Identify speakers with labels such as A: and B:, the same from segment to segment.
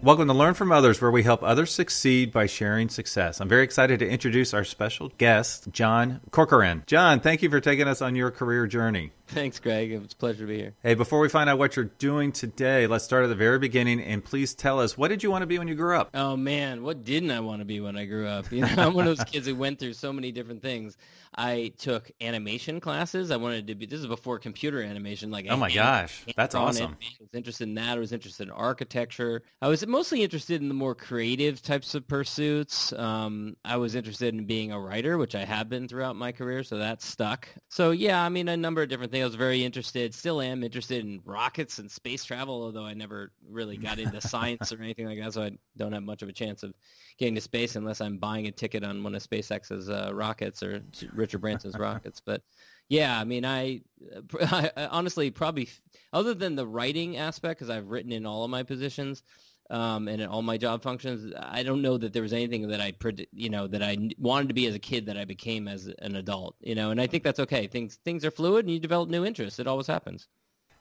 A: Welcome to Learn from Others, where we help others succeed by sharing success. I'm very excited to introduce our special guest, John Corcoran. John, thank you for taking us on your career journey.
B: Thanks, Greg. It's a pleasure to be here.
A: Hey, before we find out what you're doing today, let's start at the very beginning and please tell us what did you want to be when you grew up?
B: Oh man, what didn't I want to be when I grew up? You know, I'm one of those kids who went through so many different things. I took animation classes. I wanted to be. This is before computer animation. Like,
A: oh my gosh, that's awesome.
B: I was interested in that. I was interested in architecture. I was mostly interested in the more creative types of pursuits. Um, I was interested in being a writer, which I have been throughout my career, so that stuck. So yeah, I mean, a number of different things. I was very interested, still am interested in rockets and space travel, although I never really got into science or anything like that, so I don't have much of a chance of getting to space unless I'm buying a ticket on one of SpaceX's uh, rockets or Richard Branson's rockets. But yeah, I mean, I, I, I honestly probably other than the writing aspect, because I've written in all of my positions. Um, and in all my job functions, I don't know that there was anything that I, you know, that I wanted to be as a kid that I became as an adult, you know, and I think that's okay. Things things are fluid, and you develop new interests. It always happens.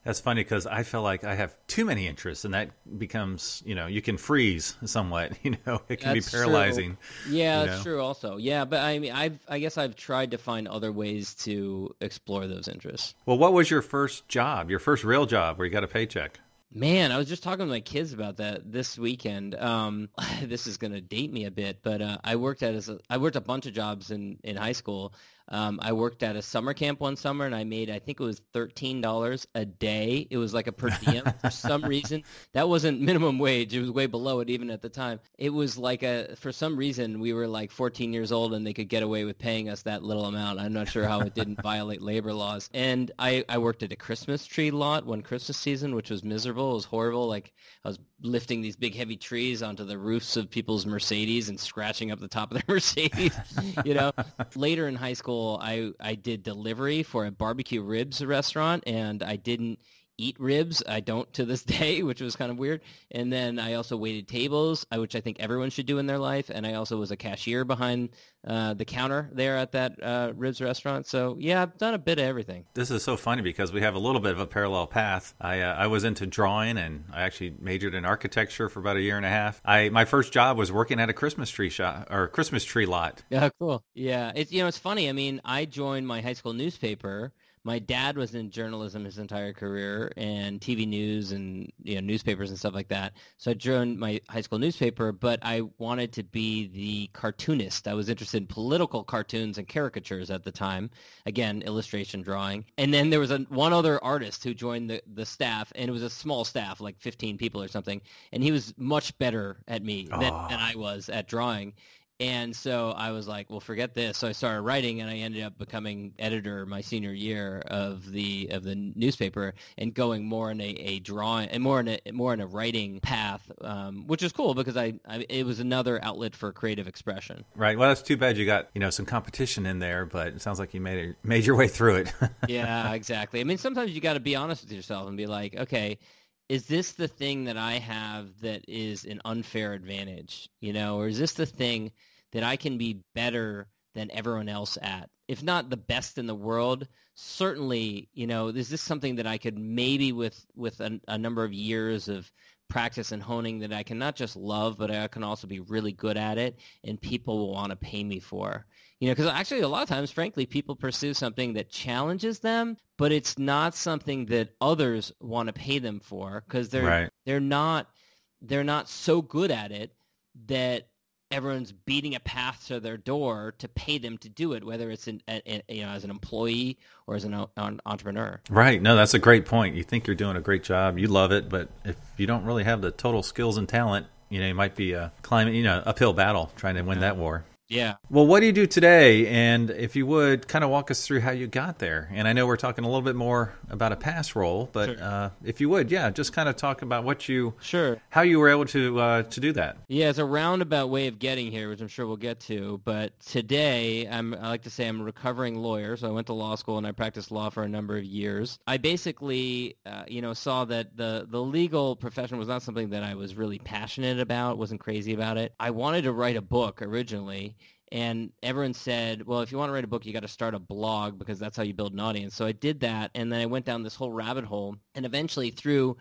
A: That's funny because I feel like I have too many interests, and that becomes, you know, you can freeze somewhat. You know, it can
B: that's
A: be paralyzing.
B: True. Yeah, that's know? true. Also, yeah, but I mean, I've, I guess I've tried to find other ways to explore those interests.
A: Well, what was your first job? Your first real job where you got a paycheck?
B: Man, I was just talking to my kids about that this weekend. Um, this is going to date me a bit, but uh, I worked at a, I worked a bunch of jobs in, in high school, um, I worked at a summer camp one summer and I made, I think it was $13 a day. It was like a per diem for some reason. That wasn't minimum wage. It was way below it even at the time. It was like a, for some reason, we were like 14 years old and they could get away with paying us that little amount. I'm not sure how it didn't violate labor laws. And I, I worked at a Christmas tree lot one Christmas season, which was miserable. It was horrible. Like I was lifting these big heavy trees onto the roofs of people's Mercedes and scratching up the top of their Mercedes. you know, later in high school, I I did delivery for a barbecue ribs restaurant, and I didn't eat ribs. I don't to this day, which was kind of weird. And then I also waited tables, uh, which I think everyone should do in their life. And I also was a cashier behind uh, the counter there at that uh, ribs restaurant. So yeah, I've done a bit of everything.
A: This is so funny because we have a little bit of a parallel path. I uh, I was into drawing and I actually majored in architecture for about a year and a half. I my first job was working at a Christmas tree shop or Christmas tree lot.
B: Yeah, cool. Yeah, it's you know it's funny. I mean, I joined my high school newspaper my dad was in journalism his entire career and TV news and you know newspapers and stuff like that. So I drew joined my high school newspaper, but I wanted to be the cartoonist. I was interested in political cartoons and caricatures at the time. Again, illustration drawing. And then there was a, one other artist who joined the, the staff, and it was a small staff, like 15 people or something. And he was much better at me than, than I was at drawing. And so I was like, well, forget this. So I started writing, and I ended up becoming editor my senior year of the of the newspaper, and going more in a, a drawing and more in a more in a writing path, um, which is cool because I, I, it was another outlet for creative expression.
A: Right. Well, that's too bad you got you know some competition in there, but it sounds like you made it, made your way through it.
B: yeah, exactly. I mean, sometimes you got to be honest with yourself and be like, okay, is this the thing that I have that is an unfair advantage, you know, or is this the thing that I can be better than everyone else at? If not the best in the world, certainly, you know, is this something that I could maybe with with a, a number of years of practice and honing that I can not just love, but I can also be really good at it, and people will want to pay me for. You know, because actually a lot of times, frankly, people pursue something that challenges them, but it's not something that others want to pay them for because they're right. they're not they're not so good at it that everyone's beating a path to their door to pay them to do it, whether it's in, a, a, you know as an employee or as an, an, entrepreneur.
A: Right. No, that's a great point. You think you're doing a great job, you love it, but if you don't really have the total skills and talent, you know, you might be uh, climbing, you know, uphill battle trying to win yeah. that war.
B: Yeah.
A: Well, what do you do today? And if you would, kind of walk us through how you got there. And I know we're talking a little bit more about a pass role, but
B: Sure.
A: uh, if you would, yeah, just kind of talk about what you,
B: Sure.
A: how you were able to uh, to do that.
B: Yeah, it's a roundabout way of getting here, which I'm sure we'll get to. But today, I'm, I like to say I'm a recovering lawyer. So I went to law school and I practiced law for a number of years. I basically, uh, you know, saw that the the legal profession was not something that I was really passionate about. wasn't crazy about it. I wanted to write a book originally. And everyone said, well, if you want to write a book, you got to start a blog because that's how you build an audience. So I did that. And then I went down this whole rabbit hole. And eventually through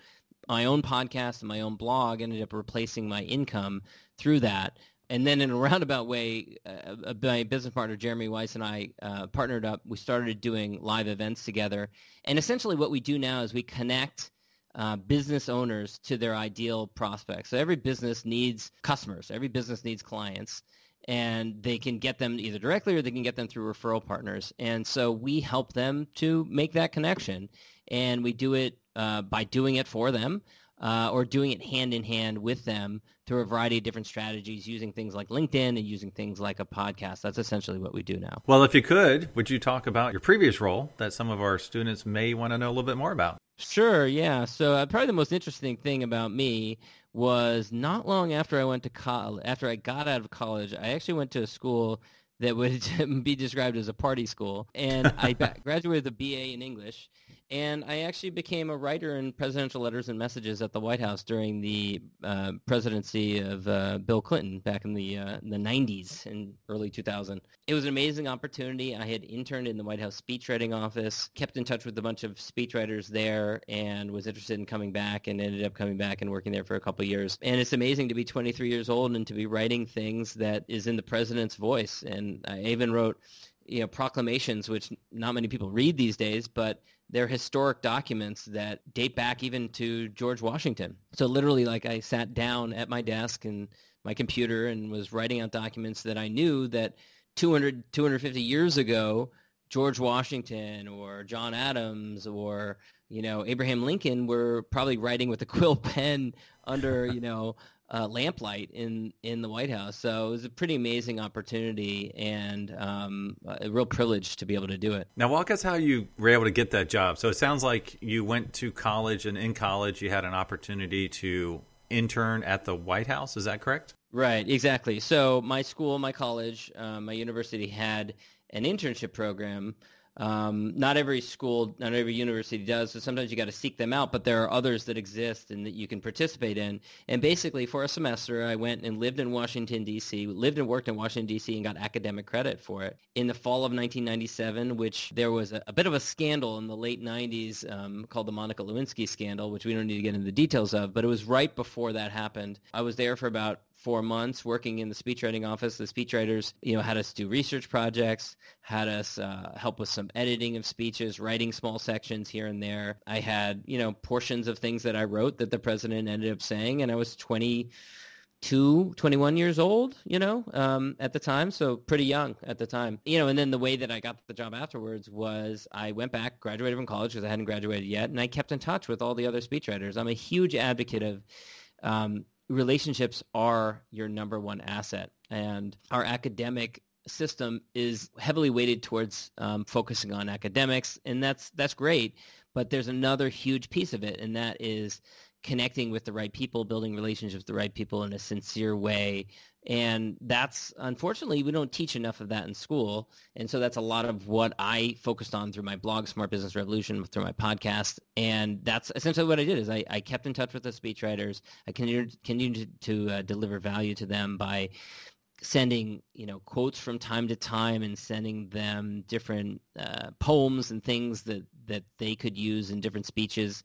B: my own podcast and my own blog ended up replacing my income through that. And then in a roundabout way, uh, my business partner Jeremy Weiss and I uh, partnered up. We started doing live events together. And essentially what we do now is we connect uh, business owners to their ideal prospects. So every business needs customers. Every business needs clients. And they can get them either directly or they can get them through referral partners. And so we help them to make that connection. And we do it uh, by doing it for them uh, or doing it hand in hand with them through a variety of different strategies using things like LinkedIn and using things like a podcast. That's essentially what we do now.
A: Well, if you could, would you talk about your previous role that some of our students may want to know a little bit more about?
B: Sure, yeah. So uh, probably the most interesting thing about me was not long after I went to college, after I got out of college, I actually went to a school that would be described as a party school. And I graduated with a BA in English. And I actually became a writer in presidential letters and messages at the White House during the uh, presidency of uh, Bill Clinton back in the uh, in the 90s and early 2000. It was an amazing opportunity. I had interned in the White House speechwriting office, kept in touch with a bunch of speechwriters there, and was interested in coming back and ended up coming back and working there for a couple years. And it's amazing to be 23 years old and to be writing things that is in the president's voice. And I even wrote you know proclamations which not many people read these days but they're historic documents that date back even to George Washington. So literally like I sat down at my desk and my computer and was writing out documents that I knew that 200 250 years ago George Washington or John Adams or you know Abraham Lincoln were probably writing with a quill pen under you know uh, lamplight in in the White House. So it was a pretty amazing opportunity and um, a real privilege to be able to do it.
A: Now, walk us how you were able to get that job. So it sounds like you went to college, and in college, you had an opportunity to intern at the White House. Is that correct?
B: Right, exactly. So my school, my college, uh, my university had an internship program. Um, not every school, not every university does, so sometimes you got to seek them out, but there are others that exist and that you can participate in. And basically, for a semester, I went and lived in Washington, D.C., lived and worked in Washington, D.C., and got academic credit for it. In the fall of 1997, which there was a, a bit of a scandal in the late 90s um, called the Monica Lewinsky scandal, which we don't need to get into the details of, but it was right before that happened. I was there for about four months working in the speechwriting office. The speechwriters, you know, had us do research projects, had us uh, help with some editing of speeches, writing small sections here and there. I had, you know, portions of things that I wrote that the president ended up saying, and I was 22, 21 years old, you know, um, at the time, so pretty young at the time. You know, and then the way that I got the job afterwards was I went back, graduated from college because I hadn't graduated yet, and I kept in touch with all the other speechwriters. I'm a huge advocate of um, relationships are your number one asset. And our academic system is heavily weighted towards um, focusing on academics, and that's that's great. But there's another huge piece of it, and that is connecting with the right people, building relationships with the right people in a sincere way. And that's unfortunately we don't teach enough of that in school. And so that's a lot of what I focused on through my blog, Smart Business Revolution, through my podcast. And that's essentially what I did is I, I kept in touch with the speechwriters. I continued, continued to, uh, deliver value to them by sending you know quotes from time to time and sending them different uh, poems and things that that they could use in different speeches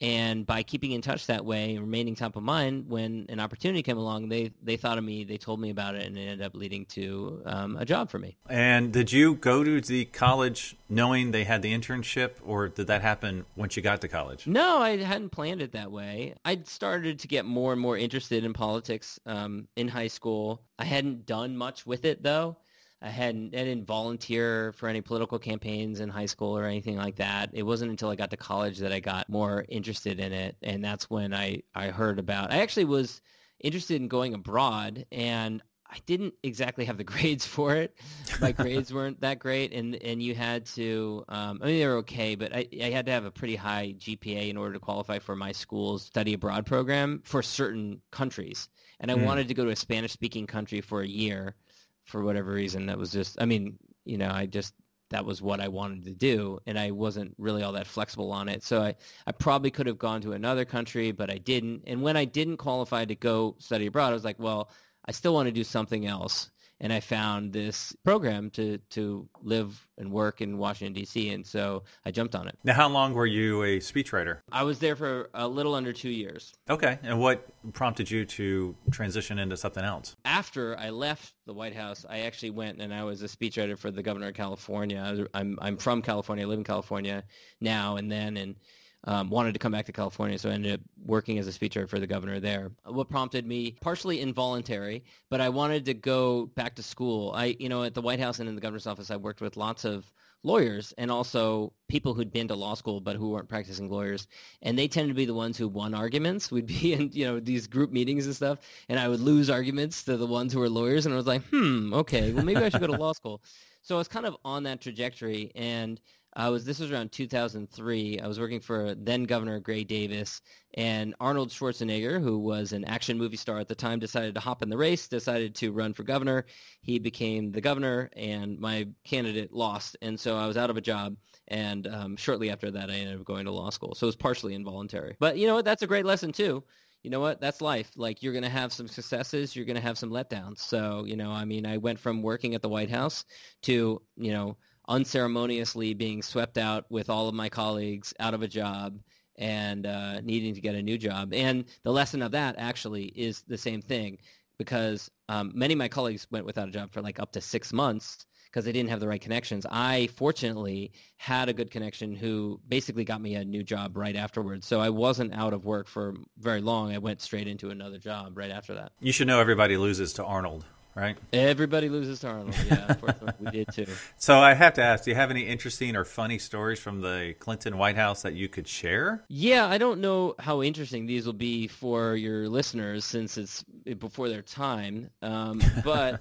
B: and by keeping in touch that way remaining top of mind when an opportunity came along they they thought of me they told me about it and it ended up leading to um, a job for me
A: And did you go to the college knowing they had the internship, or did that happen once you got to college?
B: No, I hadn't planned it that way. I'd started to get more and more interested in politics um, in high school. I hadn't done much with it though. I hadn't, I didn't volunteer for any political campaigns in high school or anything like that. It wasn't until I got to college that I got more interested in it, and that's when I I heard about. I actually was interested in going abroad, and I didn't exactly have the grades for it. My grades weren't that great, and and you had to. Um, I mean, they were okay, but I, I had to have a pretty high GPA in order to qualify for my school's study abroad program for certain countries. And I mm. wanted to go to a Spanish-speaking country for a year, for whatever reason. That was just. I mean, you know, I just that was what I wanted to do, and I wasn't really all that flexible on it. So I, I probably could have gone to another country, but I didn't. And when I didn't qualify to go study abroad, I was like, well, I still want to do something else. And I found this program to, to live and work in Washington, D.C., and so I jumped on it.
A: Now, how long were you a speechwriter?
B: I was there for a little under two years.
A: Okay. And what prompted you to transition into something else?
B: After I left the White House, I actually went and I was a speechwriter for the governor of California. I'm, I'm from California, I live in California now and then, and um, wanted to come back to California, so I ended up working as a speechwriter for the governor there. What prompted me, partially involuntary, but I wanted to go back to school. I, you know, at the White House and in the governor's office, I worked with lots of lawyers and also people who'd been to law school but who weren't practicing lawyers and they tended to be the ones who won arguments we'd be in you know these group meetings and stuff and i would lose arguments to the ones who were lawyers and i was like hmm okay well maybe i should go to law school so i was kind of on that trajectory and I was this was around 2003. I was working for then Governor Gray Davis, and Arnold Schwarzenegger, who was an action movie star at the time, decided to hop in the race, decided to run for governor. He became the governor, and my candidate lost, and so I was out of a job. And um, shortly after that, I ended up going to law school. So it was partially involuntary. But you know what? That's a great lesson too you know what? That's life. Like you're going to have some successes, you're going to have some letdowns. So, you know, I mean, I went from working at the White House to, you know, unceremoniously being swept out with all of my colleagues out of a job and uh, needing to get a new job. And the lesson of that actually is the same thing because um, many of my colleagues went without a job for like up to six months because they didn't have the right connections. I fortunately had a good connection who basically got me a new job right afterwards. So I wasn't out of work for very long. I went straight into another job right after that.
A: You should know everybody loses to Arnold right?
B: Everybody loses to Arnold. Yeah, unfortunately, we did too.
A: So I have to ask: Do you have any interesting or funny stories from the Clinton White House that you could share?
B: Yeah, I don't know how interesting these will be for your listeners since it's before their time, um, but. a,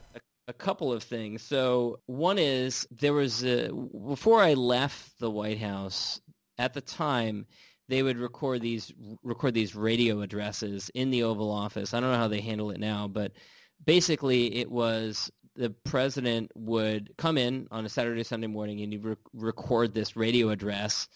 B: a couple of things. So one is there was a, before I left the White House at the time they would record these record these radio addresses in the Oval Office. I don't know how they handle it now, but basically it was the president would come in on a Saturday, Sunday morning, and he'd re- record this radio address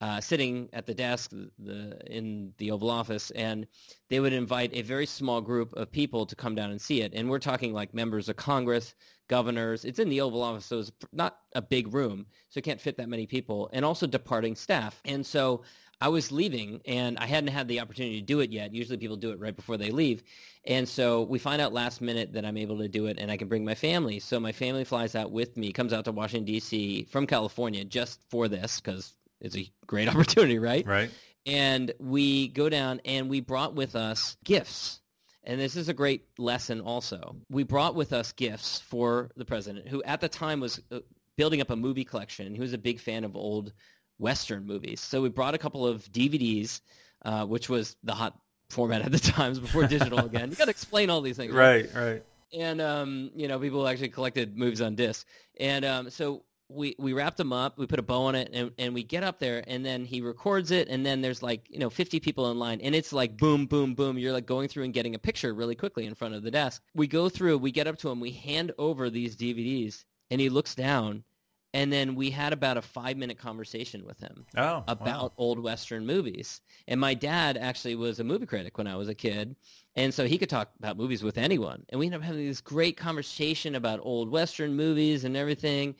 B: uh, sitting at the desk the, in the Oval Office, and they would invite a very small group of people to come down and see it. And we're talking like members of Congress, governors. It's in the Oval Office, so it's not a big room, so it can't fit that many people, and also departing staff. And so I was leaving and I hadn't had the opportunity to do it yet. Usually people do it right before they leave. And so we find out last minute that I'm able to do it and I can bring my family. So my family flies out with me, comes out to Washington, D.C. from California just for this because it's a great opportunity, right?
A: Right.
B: And we go down and we brought with us gifts. And this is a great lesson also. We brought with us gifts for the president, who at the time was uh, building up a movie collection. He was a big fan of old Western movies. So we brought a couple of DVDs, uh, which was the hot format at the times before digital again. You got to explain all these things.
A: Right, right. right.
B: And um, you know, people actually collected movies on disc. And um, so we we wrapped them up. We put a bow on it, and, and we get up there, and then he records it, and then there's like you know 50 people in line, and it's like boom, boom, boom. You're like going through and getting a picture really quickly in front of the desk. We go through, we get up to him, we hand over these DVDs, and he looks down, and then we had about a five minute conversation with him
A: oh,
B: about
A: wow.
B: old western movies. And my dad actually was a movie critic when i was a kid. And so he could talk about movies with anyone. And we ended up having this great conversation about old western movies and everything.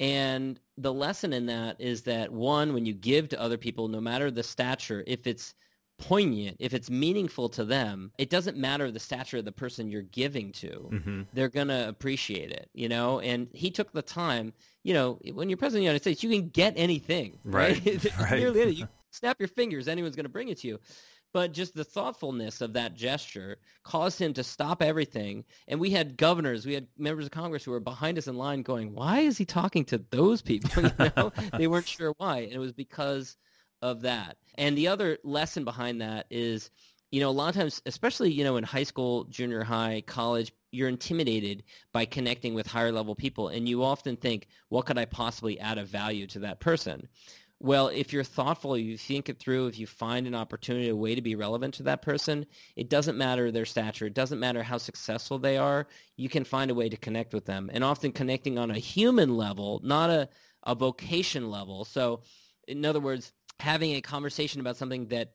B: And the lesson in that is that one when you give to other people no matter the stature if it's poignant, if it's meaningful to them, it doesn't matter the stature of the person you're giving to. Mm-hmm. They're going to appreciate it, you know? And he took the time, you know, when you're president of the United States, you can get anything, right? right? right. you snap your fingers, anyone's going to bring it to you. But just the thoughtfulness of that gesture caused him to stop everything. And we had governors, we had members of Congress who were behind us in line going, why is he talking to those people? You know? they weren't sure why. And it was because of that. And the other lesson behind that is, you know, a lot of times, especially, you know, in high school, junior high, college, you're intimidated by connecting with higher level people and you often think what could i possibly add of value to that person? Well if you're thoughtful you think it through if you find an opportunity a way to be relevant to that person it doesn't matter their stature it doesn't matter how successful they are you can find a way to connect with them. And often connecting on a human level not a, a vocation level. So in other words having a conversation about something that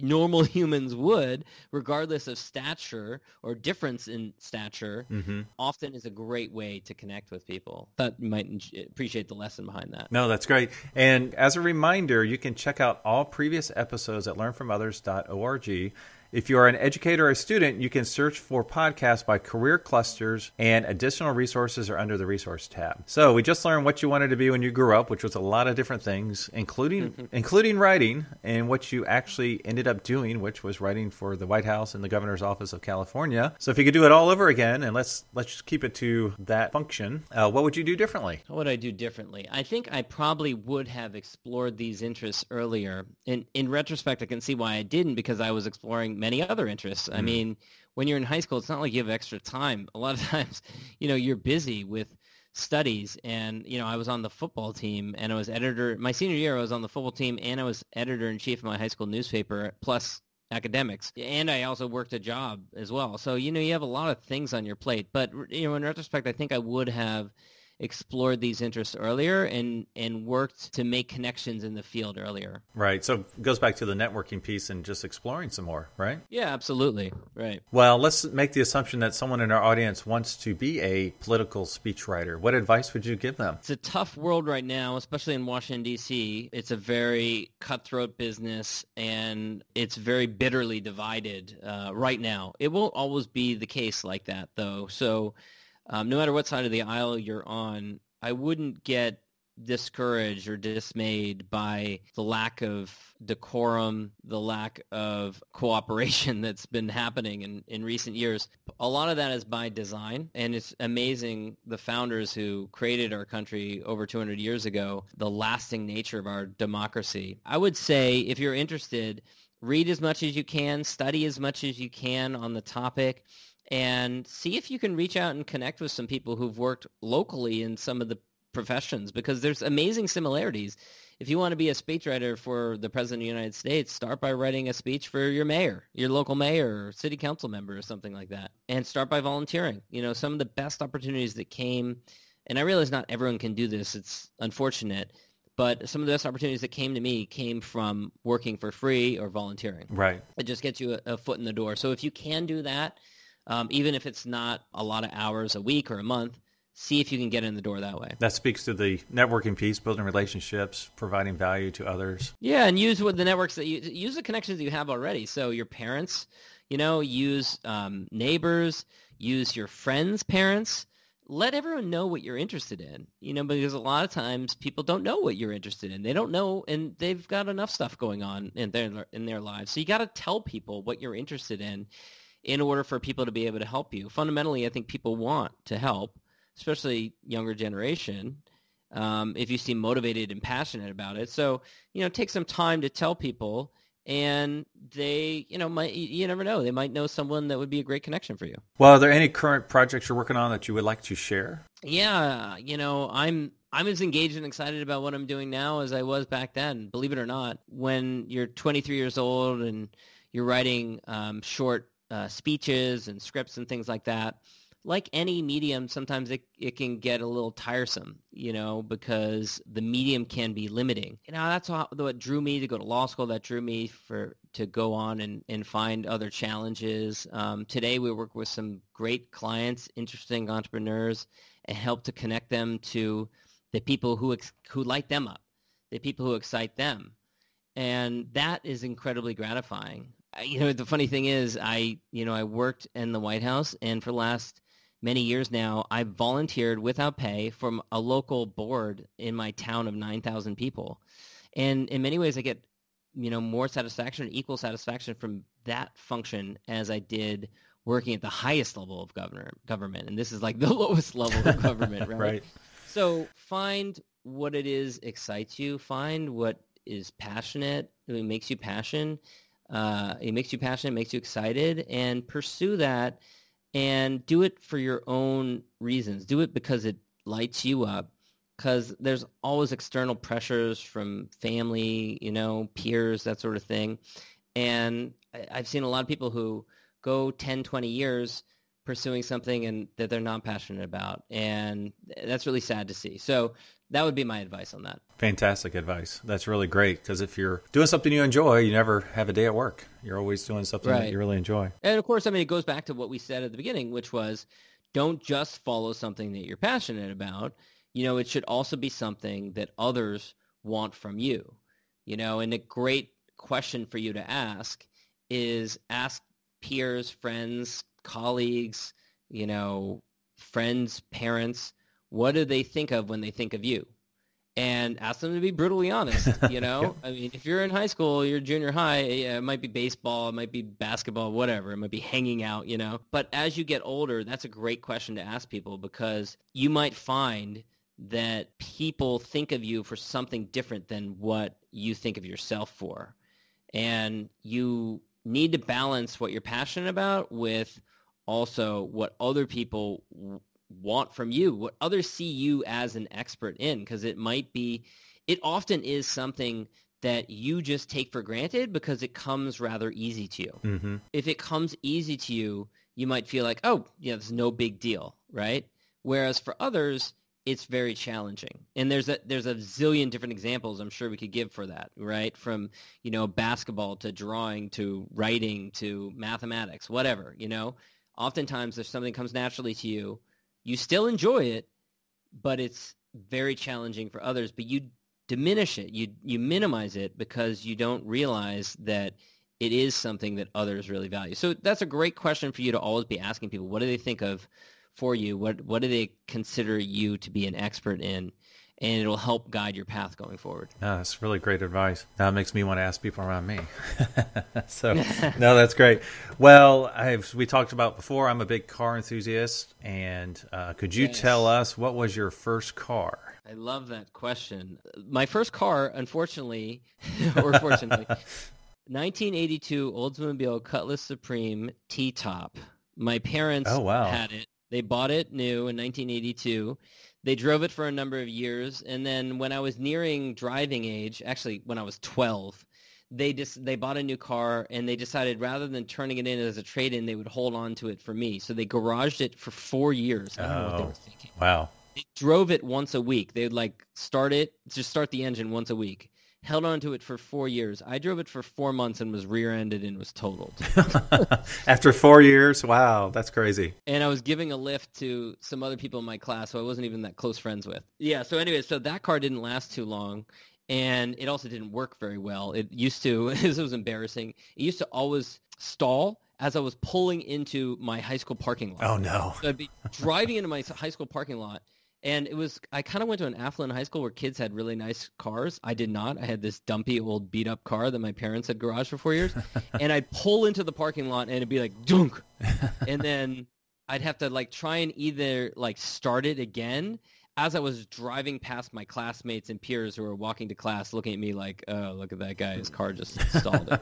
B: normal humans would, regardless of stature or difference in stature, mm-hmm. often is a great way to connect with people. That you might appreciate the lesson behind that.
A: No, that's great. And as a reminder, you can check out all previous episodes at learnfromothers.org. If you are an educator or a student, you can search for podcasts by career clusters, and additional resources are under the resource tab. So we just learned what you wanted to be when you grew up, which was a lot of different things, including including writing, and what you actually ended up doing, which was writing for the White House and the Governor's Office of California. So if you could do it all over again, and let's let's just keep it to that function, uh, what would you do differently?
B: What would I do differently? I think I probably would have explored these interests earlier. In in retrospect, I can see why I didn't because I was exploring many other interests. Mm. I mean, when you're in high school, it's not like you have extra time. A lot of times, you know, you're busy with studies and you know i was on the football team and i was editor my senior year i was on the football team and i was editor in chief of my high school newspaper plus academics and i also worked a job as well so you know you have a lot of things on your plate but you know in retrospect i think i would have explored these interests earlier and and worked to make connections in the field earlier.
A: Right. So it goes back to the networking piece and just exploring some more, right?
B: Yeah, absolutely. Right.
A: Well, let's make the assumption that someone in our audience wants to be a political speechwriter. What advice would you give them?
B: It's a tough world right now, especially in Washington D.C. It's a very cutthroat business and it's very bitterly divided uh, right now. It won't always be the case like that though. So um, no matter what side of the aisle you're on, I wouldn't get discouraged or dismayed by the lack of decorum, the lack of cooperation that's been happening in, in recent years. A lot of that is by design, and it's amazing the founders who created our country over 200 years ago, the lasting nature of our democracy. I would say if you're interested, read as much as you can, study as much as you can on the topic and see if you can reach out and connect with some people who've worked locally in some of the professions because there's amazing similarities. If you want to be a speechwriter for the President of the United States, start by writing a speech for your mayor, your local mayor or city council member or something like that. And start by volunteering. You know, some of the best opportunities that came, and I realize not everyone can do this. It's unfortunate. But some of the best opportunities that came to me came from working for free or volunteering.
A: Right.
B: It just gets you a, a foot in the door. So if you can do that, um, even if it's not a lot of hours a week or a month, see if you can get in the door that way.
A: That speaks to the networking piece, building relationships, providing value to others.
B: Yeah, and use what the networks that you use the connections that you have already. So your parents, you know, use um, neighbors, use your friends' parents. Let everyone know what you're interested in, you know, because a lot of times people don't know what you're interested in. They don't know, and they've got enough stuff going on in their in their lives. So you got to tell people what you're interested in in order for people to be able to help you. Fundamentally, I think people want to help, especially younger generation. Um, if you seem motivated and passionate about it, so you know, take some time to tell people, and they, you know, might you never know, they might know someone that would be a great connection for you.
A: Well, are there any current projects you're working on that you would like to share?
B: Yeah, you know, I'm I'm as engaged and excited about what I'm doing now as I was back then. Believe it or not, when you're 23 years old and you're writing um, short uh, speeches and scripts and things like that, like any medium, sometimes it, it can get a little tiresome, you know, because the medium can be limiting. You know, that's what drew me to go to law school. That drew me for to go on and, and find other challenges. Um, today, we work with some great clients, interesting entrepreneurs, and help to connect them to the people who ex- who light them up, the people who excite them, and that is incredibly gratifying you know, the funny thing is, I, you know, I worked in the White House, and for the last many years now, I volunteered without pay from a local board in my town of 9,000 people. And in many ways, I get, you know, more satisfaction, equal satisfaction from that function as I did working at the highest level of governor government. And this is like the lowest level of government, right?
A: right.
B: So find what it is excites you. Find what is passionate, it makes you passion, uh, it makes you passionate, makes you excited, and pursue that and do it for your own reasons. Do it because it lights you up because there's always external pressures from family, you know, peers, that sort of thing. And I've seen a lot of people who go 10, 20 years pursuing something and that they're not passionate about. And that's really sad to see. So that would be my advice on that.
A: Fantastic advice. That's really great because if you're doing something you enjoy, you never have a day at work. You're always doing something right. that you really enjoy.
B: And of course, I mean, it goes back to what we said at the beginning, which was don't just follow something that you're passionate about. You know, it should also be something that others want from you. You know, and a great question for you to ask is ask peers, friends, colleagues, you know, friends, parents, what do they think of when they think of you? And ask them to be brutally honest, you know? I mean, if you're in high school, you're junior high, yeah, it might be baseball, it might be basketball, whatever. It might be hanging out, you know? But as you get older, that's a great question to ask people because you might find that people think of you for something different than what you think of yourself for. And you need to balance what you're passionate about with also what other people want from you, what others see you as an expert in, because it might be, it often is something that you just take for granted because it comes rather easy to you. Mm-hmm. If it comes easy to you, you might feel like, oh, yeah, it's no big deal, right? Whereas for others, it's very challenging. And there's a there's a zillion different examples I'm sure we could give for that, right? From, you know, basketball to drawing to writing to mathematics, whatever, you know. Oftentimes if something comes naturally to you, you still enjoy it, but it's very challenging for others, but you diminish it. You you minimize it because you don't realize that it is something that others really value. So that's a great question for you to always be asking people. What do they think of for you? What what do they consider you to be an expert in? And it'll help guide your path going forward.
A: No, that's really great advice. It makes me want to ask people around me. so, no, that's great. Well, I've, we talked about before. I'm a big car enthusiast, and uh, could you yes. tell us what was your first car?
B: I love that question. My first car, unfortunately, or fortunately, 1982 Oldsmobile Cutlass Supreme T-top. My parents oh, wow. had it they bought it new in 1982. They drove it for a number of years, and then when I was nearing driving age, actually when I was 12, they just they bought a new car and they decided rather than turning it in as a trade-in, they would hold on to it for me. So they garaged it for four years. I don't oh, know what they were oh, thinking.
A: Wow.
B: They drove it once a week. They'd like start it, just start the engine once a week held on to it for four years. I drove it for four months and was rear-ended and was totaled.
A: After four years, wow, that's crazy.
B: And I was giving a lift to some other people in my class who I wasn't even that close friends with. Yeah. So anyway, so that car didn't last too long, and it also didn't work very well. It used to. this was embarrassing. It used to always stall as I was pulling into my high school parking lot.
A: Oh no!
B: So I'd be driving into my high school parking lot and it was I kind of went to an affluent high school where kids had really nice cars. I did not. I had this dumpy old beat up car that my parents had garaged for four years. and I'd pull into the parking lot and it'd be like dunk, and then I'd have to like try and either like start it again as I was driving past my classmates and peers who were walking to class, looking at me like, "Oh, look at that guy! His car just stalled it."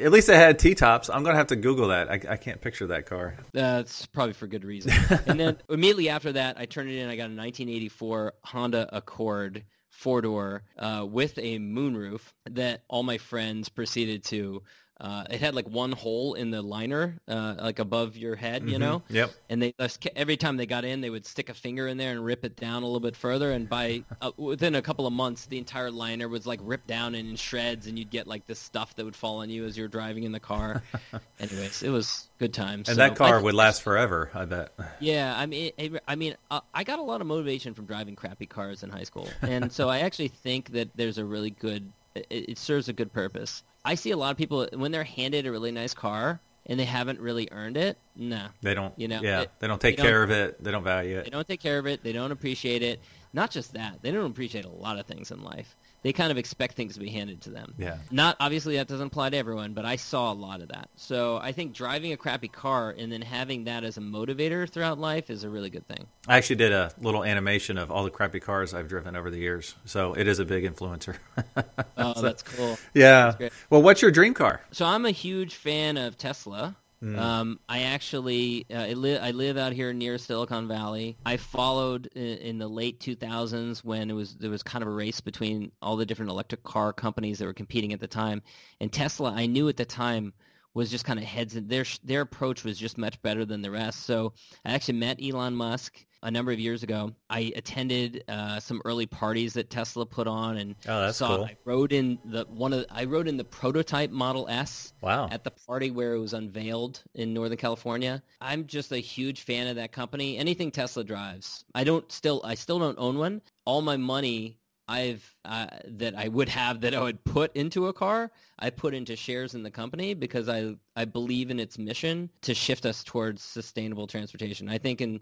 A: at least it had T tops. I'm gonna have to Google that. I, I can't picture that car.
B: That's probably for good reason. and then immediately after that, I turned it in. I got a 1984 Honda Accord four door uh, with a moonroof that all my friends proceeded to uh, it had like one hole in the liner, uh, like above your head, you mm-hmm. know.
A: Yep.
B: And they every time they got in, they would stick a finger in there and rip it down a little bit further. And by uh, within a couple of months, the entire liner was like ripped down and in shreds, and you'd get like this stuff that would fall on you as you're driving in the car. Anyways, it was good times.
A: And so, that car would last forever, I bet.
B: Yeah, I mean, it, I mean, uh, I got a lot of motivation from driving crappy cars in high school, and so I actually think that there's a really good. It, it serves a good purpose. I see a lot of people when they're handed a really nice car and they haven't really earned it. No,
A: they don't. You know, yeah, it, they don't take they care don't, of it. They don't value it.
B: They don't take care of it. They don't appreciate it. Not just that, they don't appreciate a lot of things in life they kind of expect things to be handed to them.
A: Yeah.
B: Not obviously that doesn't apply to everyone, but I saw a lot of that. So I think driving a crappy car and then having that as a motivator throughout life is a really good thing.
A: I actually did a little animation of all the crappy cars I've driven over the years, so it is a big influencer.
B: oh, so, that's cool.
A: Yeah. That's well, what's your dream car?
B: So I'm a huge fan of Tesla. Mm. Um, I actually uh, I, li- I live out here near Silicon Valley. I followed in, in, the late 2000s when it was there was kind of a race between all the different electric car companies that were competing at the time, and Tesla. I knew at the time was just kind of heads in their their approach was just much better than the rest. So I actually met Elon Musk a number of years ago. I attended uh, some early parties that Tesla put on, and
A: oh, that's
B: saw.
A: Cool.
B: I rode in the one of I rode in the prototype Model S.
A: Wow!
B: At the party where it was unveiled in Northern California. I'm just a huge fan of that company. Anything Tesla drives, I don't still I still don't own one. All my money I've uh, that I would have that I would put into a car, I put into shares in the company because I I believe in its mission to shift us towards sustainable transportation. I think in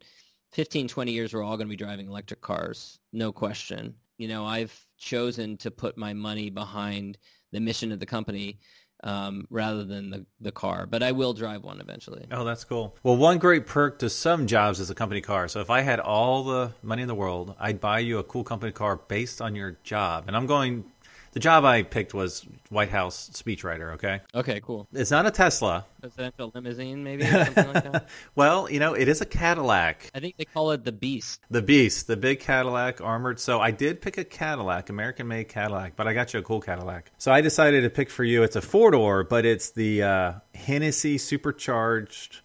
B: 15, 20 years, we're all going to be driving electric cars, no question. You know, I've chosen to put my money behind the mission of the company um, rather than the, the car. But I will drive one eventually.
A: Oh, that's cool. Well, one great perk to some jobs is a company car. So if I had all the money in the world, I'd buy you a cool company car based on your job. And I'm going the job I picked was White House speechwriter. Okay.
B: Okay. Cool.
A: It's not a Tesla.
B: Presidential limousine, maybe something like that.
A: well, you know, it is a Cadillac.
B: I think they call it the Beast.
A: The Beast, the big Cadillac armored. So I did pick a Cadillac, American-made Cadillac, but I got you a cool Cadillac. So I decided to pick for you. It's a four door, but it's the uh, Hennessey supercharged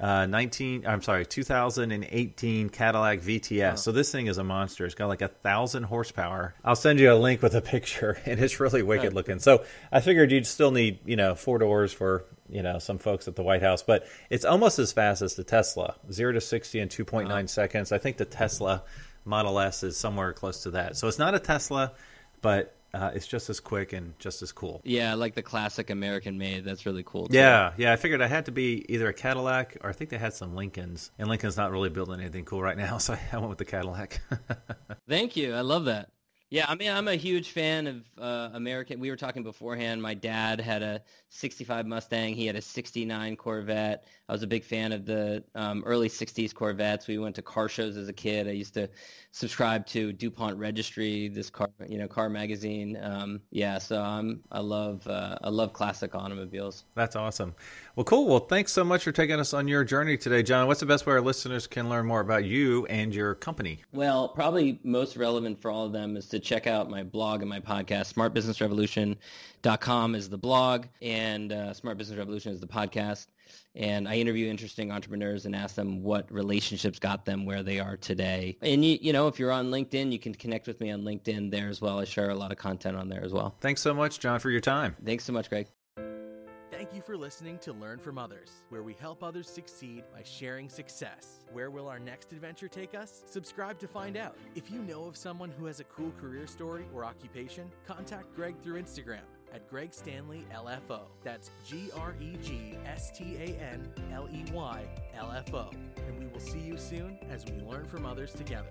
A: uh, 19 i'm sorry 2018 cadillac vts oh. so this thing is a monster. It's got like a thousand horsepower. I'll send you a link with a picture and it's really wicked looking. So i figured you'd still need you know four doors for you know some folks at the white house but it's almost as fast as the tesla. 0 to 60 in 2.9 oh. seconds. I think the tesla model s is somewhere close to that. So it's not a tesla but uh, it's just as quick and just as cool.
B: Yeah, like the classic American made. That's really cool.
A: Too. Yeah, yeah. I figured I had to be either a Cadillac or I think they had some Lincolns, and Lincoln's not really building anything cool right now, so I went with the Cadillac.
B: Thank you. I love that. Yeah, I mean, I'm a huge fan of uh, American. We were talking beforehand. My dad had a 65 Mustang. He had a 69 Corvette. I was a big fan of the um, early 60s Corvettes. We went to car shows as a kid. I used to subscribe to DuPont Registry, this car, you know, car magazine. Um, yeah, so I'm I love uh, I love classic automobiles.
A: That's awesome. Well, cool. Well, thanks so much for taking us on your journey today, John. What's the best way our listeners can learn more about you and your company?
B: Well, probably most relevant for all of them is to check out my blog and my podcast. SmartBusinessRevolution.com is the blog, and uh, Smart Business Revolution is the podcast and I interview interesting entrepreneurs and ask them what relationships got them where they are today. And you, you know, if you're on LinkedIn, you can connect with me on LinkedIn there as well. I share a lot of content on there as well.
A: Thanks so much, John, for your time.
B: Thanks so much, Greg.
C: Thank you for listening to Learn from Others, where we help others succeed by sharing success. Where will our next adventure take us? Subscribe to find out. If you know of someone who has a cool career story or occupation, contact Greg through Instagram at Greg Stanley LFO. That's G R E G S T A N L E Y L F O. And we will see you soon as we learn from others together.